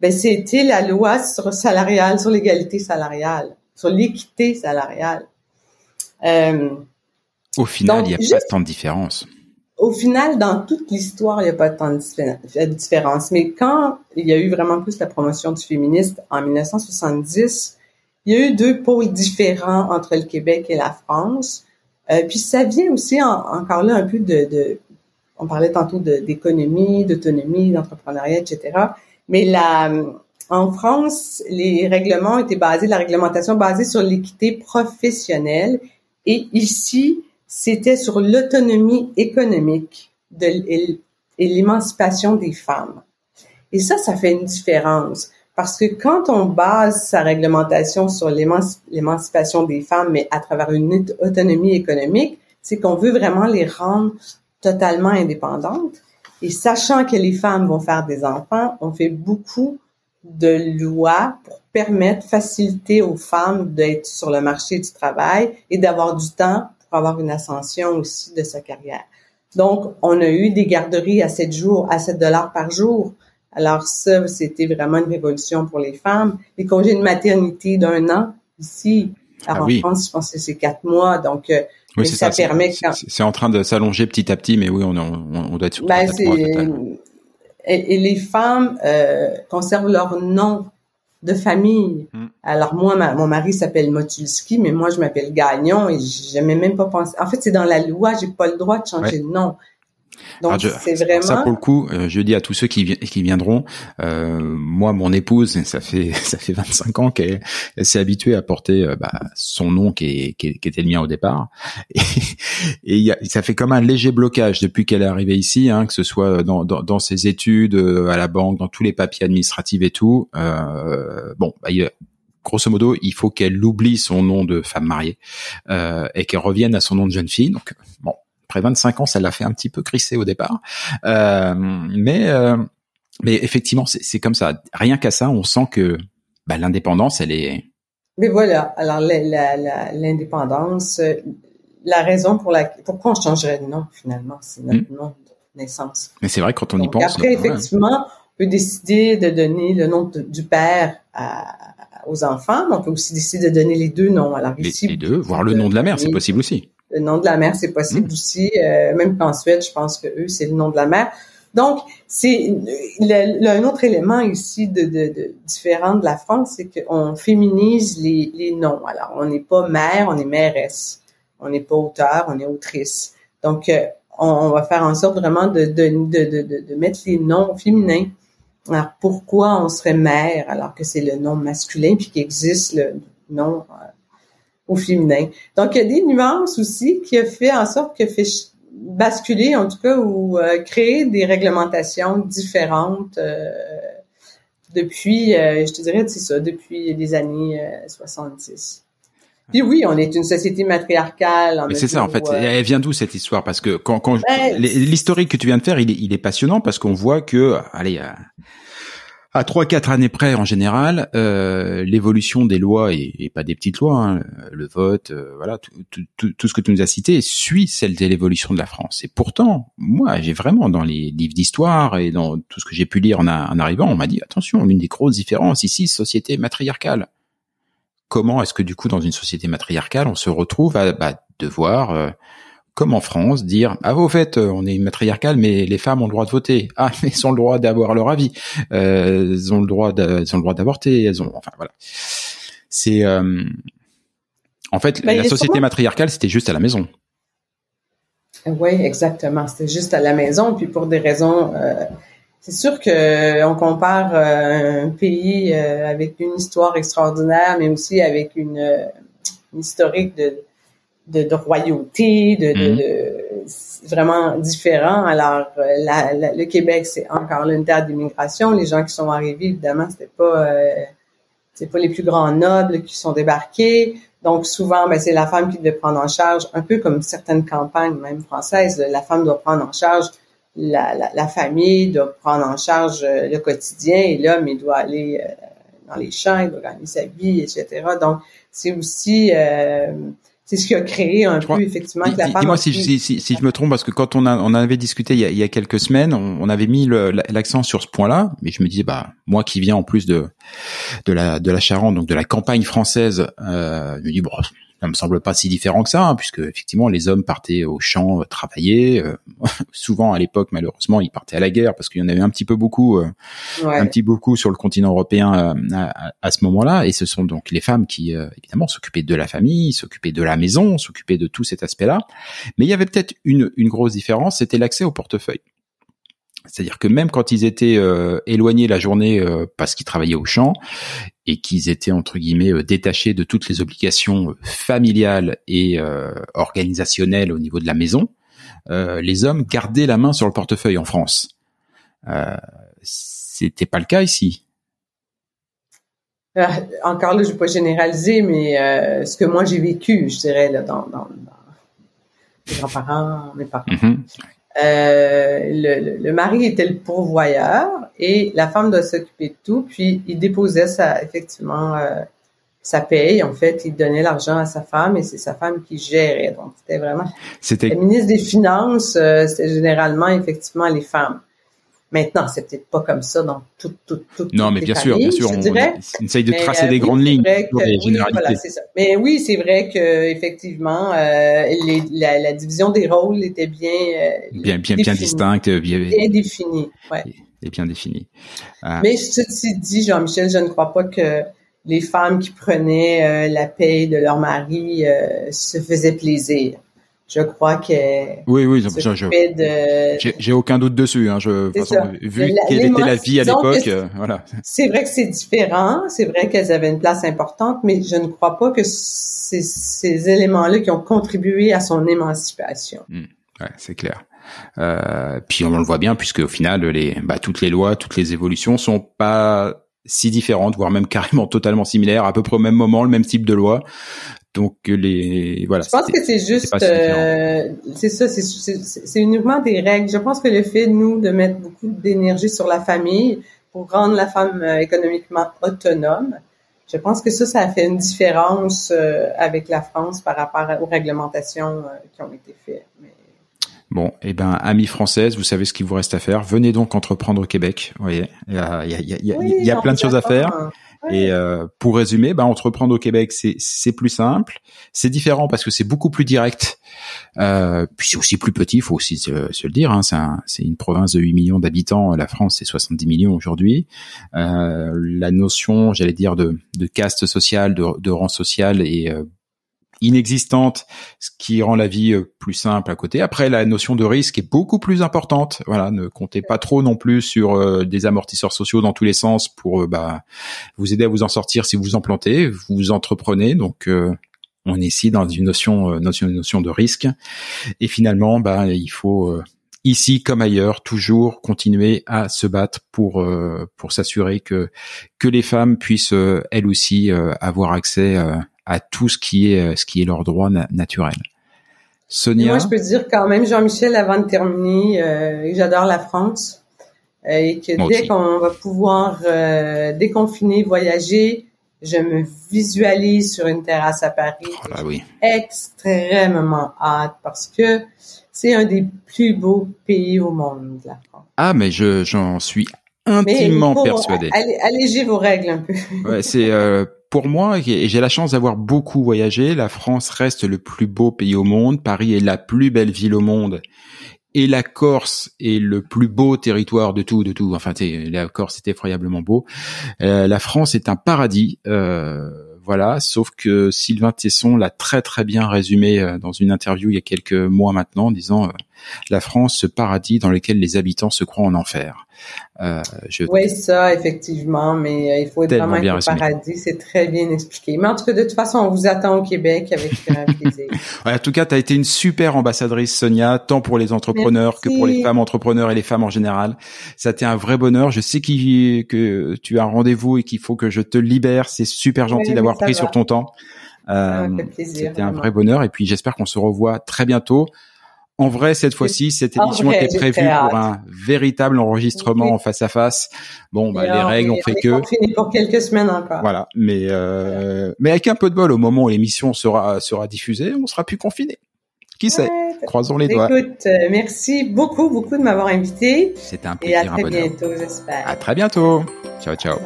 Ben c'était la loi sur salariale, sur l'égalité salariale, sur l'équité salariale. Euh, au final, il n'y a pas tant de différence. Au final, dans toute l'histoire, il n'y a pas tant de différence. Mais quand il y a eu vraiment plus la promotion du féministe en 1970, il y a eu deux pôles différents entre le Québec et la France. Euh, puis ça vient aussi encore là un peu de, de on parlait tantôt d'économie, d'autonomie, d'entrepreneuriat, etc. Mais la, en France, les règlements étaient basés, la réglementation basée sur l'équité professionnelle. Et ici, c'était sur l'autonomie économique de, et, l'émancipation des femmes. Et ça, ça fait une différence. Parce que quand on base sa réglementation sur l'émancipation des femmes, mais à travers une autonomie économique, c'est qu'on veut vraiment les rendre totalement indépendantes. Et sachant que les femmes vont faire des enfants, on fait beaucoup de lois pour permettre, faciliter aux femmes d'être sur le marché du travail et d'avoir du temps avoir une ascension aussi de sa carrière. Donc, on a eu des garderies à 7 jours, à 7 dollars par jour. Alors ça, c'était vraiment une révolution pour les femmes. Les congés de maternité d'un an ici, ah en France, je pense que c'est quatre mois. Donc, euh, ça, permet. C'est en train de s'allonger petit à petit, mais oui, on, on, doit être sur ben, et, et, les femmes euh, conservent leur nom de famille. Hmm. Alors moi, mon mari s'appelle Motulski, mais moi je m'appelle Gagnon et j'aimais même pas penser. En fait, c'est dans la loi, j'ai pas le droit de changer de nom. Donc c'est vraiment ça pour le coup. Euh, je dis à tous ceux qui, qui viendront, euh, moi mon épouse, ça fait [laughs] ça fait 25 ans qu'elle s'est habituée à porter euh, bah, son nom qui, qui, était le mien au départ, [laughs] et, et ça fait comme un léger blocage depuis qu'elle est arrivée ici, hein, que ce soit dans, dans, dans, ses études, à la banque, dans tous les papiers administratifs et tout. bon, bah, grosso modo, il faut qu'elle oublie son nom de femme mariée euh, et qu'elle revienne à son nom de jeune fille. Donc, bon, après 25 ans, ça l'a fait un petit peu crisser au départ. Euh, mais, euh, mais effectivement, c'est comme ça. Rien qu'à ça, on sent que bah, l'indépendance, elle est... Mais voilà, alors l'indépendance, euh, la raison pour la pourquoi on changerait de nom finalement, c'est notre hmm. nom de naissance. Mais c'est vrai quand on y pense. Après, effectivement, on peut décider de donner le nom du père aux enfants, mais on peut aussi décider de donner les deux noms. Alors les, les deux, voire le nom de la mère, c'est possible aussi le nom de la mère, c'est possible mmh. aussi. Euh, même qu'en Suède, je pense que eux, c'est le nom de la mère. Donc, c'est un autre élément ici de, de, de, différent de la France, c'est qu'on féminise les, les noms. Alors, on n'est pas mère, on est mairesse. On n'est pas auteur, on est autrice. Donc, euh, on, va faire en sorte vraiment de, de, de, de, mettre les noms féminins. Alors, pourquoi on serait mère alors que c'est le nom masculin puis qu'il existe le nom euh, au féminin? Donc, il y a des nuances aussi qui a fait en sorte que fait basculer, en tout cas, ou euh, créer des réglementations différentes euh, depuis, je te dirais, c'est ça, depuis les années 70. Puis oui, on est une société matriarcale. C'est ça, en fait. Elle vient d'où cette histoire? Parce que quand, quand ben, l'historique que tu viens de faire, il est, il est passionnant parce qu'on voit que, allez, à trois quatre années près en général, euh, l'évolution des lois et, pas des petites lois, hein, le vote, euh, voilà, tout, tout, tout, ce que tu nous as cité suit celle de l'évolution de la France. Et pourtant, moi, j'ai vraiment dans les livres d'histoire et dans tout ce que j'ai pu lire en, en arrivant, on m'a dit attention, l'une des grosses différences ici, société matriarcale. Comment est-ce que du coup dans une société matriarcale on se retrouve à bah, devoir comme en France, dire ah au fait on est matriarcal mais les femmes ont le droit de voter [laughs] ah mais elles ont le droit d'avoir leur avis euh, elles ont le droit elles ont le droit d'avorter elles ont enfin voilà c'est euh, en fait Ben, il la société matriarcale c'était juste à la maison Oui, exactement. C'était juste à la maison, puis pour des raisons. Euh, c'est sûr que on compare euh, un pays euh, avec une histoire extraordinaire, mais aussi avec une, euh, une historique de, de, de royauté, de, de, Mhm. de- c'est vraiment différent. Alors, euh, la- la- le Québec, c'est encore là une terre d'immigration. Les gens qui sont arrivés, évidemment, c'était pas euh, c'est pas les plus grands nobles qui sont débarqués. Donc souvent, ben, c'est la femme qui devait prendre en charge, un peu comme certaines campagnes même françaises, la femme doit prendre en charge la, la, la famille, doit prendre en charge euh, le quotidien, et l'homme, il doit aller euh, dans les champs, il doit gagner sa vie, etc. Donc c'est aussi euh, c'est ce qui a créé un peu effectivement que la. Dis-moi si, si, si, si je me trompe, parce que quand on, a, on avait discuté il y a, il y a quelques semaines, on, on avait mis l'accent sur ce point-là, mais je me disais, bah, moi qui viens en plus de, de, la, de la Charente, donc de la campagne française, euh, je me dis, bon, ça me semble pas si différent que ça, hein, puisque effectivement les hommes partaient au champ euh, travailler. euh, [laughs] souvent à l'époque, malheureusement, ils partaient à la guerre parce qu'il y en avait un petit peu beaucoup. euh, Ouais. un petit beaucoup sur le continent européen euh, à, ce moment-là, et ce sont donc les femmes qui, euh, évidemment, s'occupaient de la famille, s'occupaient de la maison, s'occupaient de tout cet aspect-là. Mais il y avait peut-être une, une grosse différence, c'était l'accès au portefeuille. C'est-à-dire que même quand ils étaient euh, éloignés la journée euh, parce qu'ils travaillaient au champ et qu'ils étaient entre guillemets euh, détachés de toutes les obligations familiales et organisationnelles au niveau de la maison, les hommes gardaient la main sur le portefeuille en France. C'était pas le cas ici. Encore là, je vais pas généraliser, mais ce que moi j'ai vécu, je dirais, là, dans, dans, dans mes grands-parents, mes parents. Mhm. Euh, le, le- le mari était le pourvoyeur et la femme doit s'occuper de tout. Puis il déposait sa, effectivement euh, sa paye. En fait, il donnait l'argent à sa femme et c'est sa femme qui gérait. Donc c'était vraiment. C'était Le ministre des Finances, euh, c'était généralement effectivement les femmes. Maintenant, c'est peut-être pas comme ça dans tout, tout, tout, non, mais bien sûr, bien sûr, on, essaye de Mais, tracer euh, des oui, grandes lignes, pour les oui, généralités. voilà, c'est ça. Mais oui, c'est vrai que effectivement, euh, les- la, la division des rôles était bien euh, bien, bien, distincte, bien, bien définie. Ouais. et bien définie. Mais ceci dit, Jean-Michel, je ne crois pas que les femmes qui prenaient la paye de leur mari se faisaient plaisir. Je crois que oui, oui, je, j'ai- j'ai aucun doute dessus. Hein, je, de toute C'est façon, ça. vu quelle était la vie à l'époque, c'est- euh, voilà. [laughs] C'est vrai que c'est différent, c'est vrai qu'elles avaient une place importante, mais je ne crois pas que c'est ces éléments-là qui ont contribué à son émancipation. Ouais, c'est clair. Euh, puis on le voit bien puisque au final, les, bah, toutes les lois, toutes les évolutions sont pas si différentes, voire même carrément totalement similaires, à peu près au même moment, le même type de loi. Donc les voilà. Je pense que c'est juste, euh, c'est ça, c'est- uniquement des règles. Je pense que le fait, nous, de mettre beaucoup d'énergie sur la famille pour rendre la femme euh, économiquement autonome, je pense que ça, ça a fait une différence euh, avec la France par rapport aux réglementations euh, qui ont été faites. Mais- Bon, eh ben, amis françaises, vous savez ce qu'il vous reste à faire. Venez donc entreprendre au Québec. Vous voyez, il y a, il y a- il y a- il y a- Oui, il y a on plein de choses à faire. Ouais. Et euh, pour résumer, ben, entreprendre au Québec, c'est plus simple. C'est différent parce que c'est beaucoup plus direct. Euh, puis c'est aussi plus petit, il faut aussi se, se le dire. Hein, c'est un- une province de 8 millions d'habitants. La France, c'est 70 millions aujourd'hui. Euh, la notion, j'allais dire, de, de caste sociale, de, de rang social est euh, inexistante, ce qui rend la vie euh, plus simple à côté. Après, la notion de risque est beaucoup plus importante. Voilà, ne comptez pas trop non plus sur euh, des amortisseurs sociaux dans tous les sens pour euh, bah, vous aider à vous en sortir si vous en plantez. Vous entreprenez, donc euh, on est ici dans une notion, notion, une notion de risque. Et finalement, bah, il faut ici comme ailleurs toujours continuer à se battre pour pour s'assurer que que les femmes puissent elles aussi avoir accès euh, à tout ce qui est euh, ce qui est leur droit na- naturel. Sonia, Moi, je peux dire quand même, Jean-Michel, avant de terminer, euh, j'adore la France euh, et que Moi dès qu'on va pouvoir euh, déconfiner, voyager, je me visualise sur une terrasse à Paris. Oh là oui. Extrêmement hâte parce que c'est un des plus beaux pays au monde, la France. Ah mais je j'en suis Mais il intimement faut persuadé. allé- alléger vos règles un peu. Ouais, c'est euh, pour moi, et j'ai la chance d'avoir beaucoup voyagé, la France reste le plus beau pays au monde, Paris est la plus belle ville au monde, et la Corse est le plus beau territoire de tout, de tout. Enfin, la Corse est effroyablement beau. Euh, la France est un paradis. Euh, voilà, sauf que Sylvain Tesson l'a très très bien résumé euh, dans une interview il y a quelques mois maintenant, en disant la France, ce paradis dans lequel les habitants se croient en enfer. Euh, je... Oui, ça, effectivement, mais euh, il faut être vraiment être au paradis, c'est très bien expliqué. Mais en tout cas, de toute façon, on vous attend au Québec avec [laughs] plaisir. en tout cas, tu as été une super ambassadrice, Sonia, tant pour les entrepreneurs que pour les femmes entrepreneurs et les femmes en général. Ça a été un vrai bonheur. Je sais que tu as un rendez-vous et qu'il faut que je te libère. C'est super gentil d'avoir pris sur ton temps. Euh, C'était un vrai bonheur et puis j'espère qu'on se revoit très bientôt. En vrai, cette fois-ci, cette émission était prévue pour un véritable enregistrement en face à face. Bon, bah, les règles ont fait que. On pour quelques semaines encore. Voilà, mais euh, mais avec un peu de bol, au moment où l'émission sera sera diffusée, on sera plus confiné. Qui sait? Croisons les doigts. Écoute, euh, merci beaucoup, beaucoup de m'avoir invité. C'était un plaisir. Et à très bientôt, j'espère. À très bientôt. Ciao, ciao.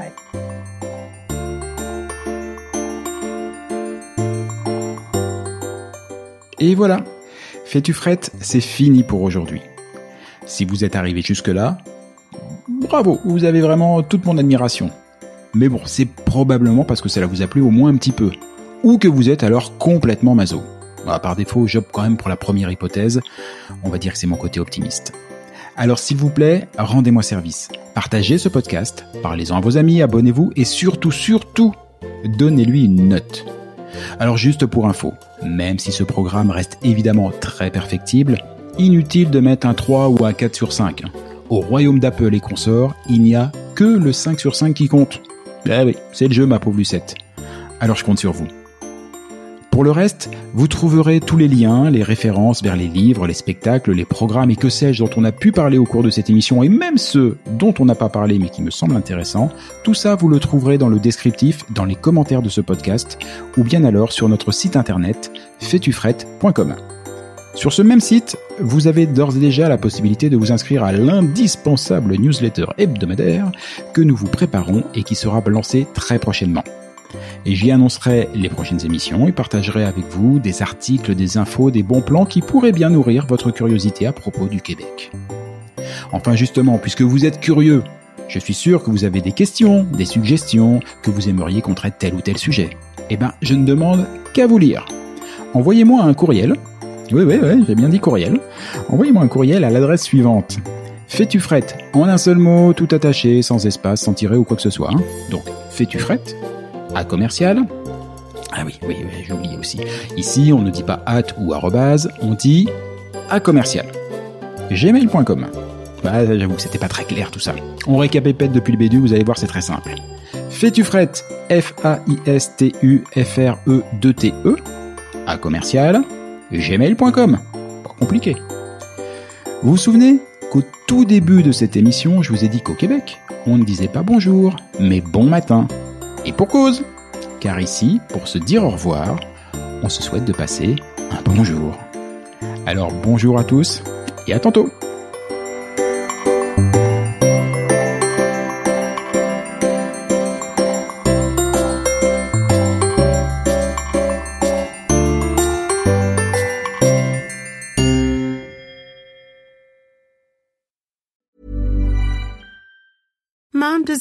Et voilà, Fais-tu frette, c'est fini pour aujourd'hui. Si vous êtes arrivé jusque-là, bravo, vous avez vraiment toute mon admiration. Mais bon, c'est probablement parce que cela vous a plu au moins un petit peu. Ou que vous êtes alors complètement maso. Bah, par défaut, j'opte quand même pour la première hypothèse. On va dire que c'est mon côté optimiste. Alors s'il vous plaît, rendez-moi service. Partagez ce podcast, parlez-en à vos amis, abonnez-vous et surtout, surtout, donnez-lui une note. Alors juste pour info, même si ce programme reste évidemment très perfectible, inutile de mettre un 3 ou un 4 sur 5. Au royaume d'Apple et consorts, il n'y a que le 5 sur 5 qui compte. Eh oui, c'est le jeu ma pauvre Lucette. Alors je compte sur vous. Pour le reste, vous trouverez tous les liens, les références vers les livres, les spectacles, les programmes et que sais-je dont on a pu parler au cours de cette émission et même ceux dont on n'a pas parlé mais qui me semblent intéressants. Tout ça, vous le trouverez dans le descriptif, dans les commentaires de ce podcast ou bien alors sur notre site internet fetufrette.com. Sur ce même site, vous avez d'ores et déjà la possibilité de vous inscrire à l'indispensable newsletter hebdomadaire que nous vous préparons et qui sera lancé très prochainement et j'y annoncerai les prochaines émissions et partagerai avec vous des articles, des infos, des bons plans qui pourraient bien nourrir votre curiosité à propos du Québec. Enfin justement, puisque vous êtes curieux, je suis sûr que vous avez des questions, des suggestions, que vous aimeriez qu'on traite tel ou tel sujet. Eh ben, je ne demande qu'à vous lire. Envoyez-moi un courriel. Oui, oui, oui, j'ai bien dit courriel. Envoyez-moi un courriel à l'adresse suivante. Fais-tu frette En un seul mot, tout attaché, sans espace, sans tirer ou quoi que ce soit. Donc, fais-tu frette à commercial. Ah oui, oui, j'ai oublié aussi. Ici, on ne dit pas at ou arrobase, on dit à commercial. gmail.com. Bah, j'avoue que c'était pas très clair tout ça. On récapépète depuis le bédu, vous allez voir, c'est très simple. Fais-tu frette F-A-I-S-T-U-F-R-E-2-T-E à commercial gmail.com. Pas compliqué. Vous vous souvenez qu'au tout début de cette émission, je vous ai dit qu'au Québec, on ne disait pas bonjour, mais bon matin. Et pour cause Car ici, pour se dire au revoir, on se souhaite de passer un bonjour. Alors bonjour à tous et à tantôt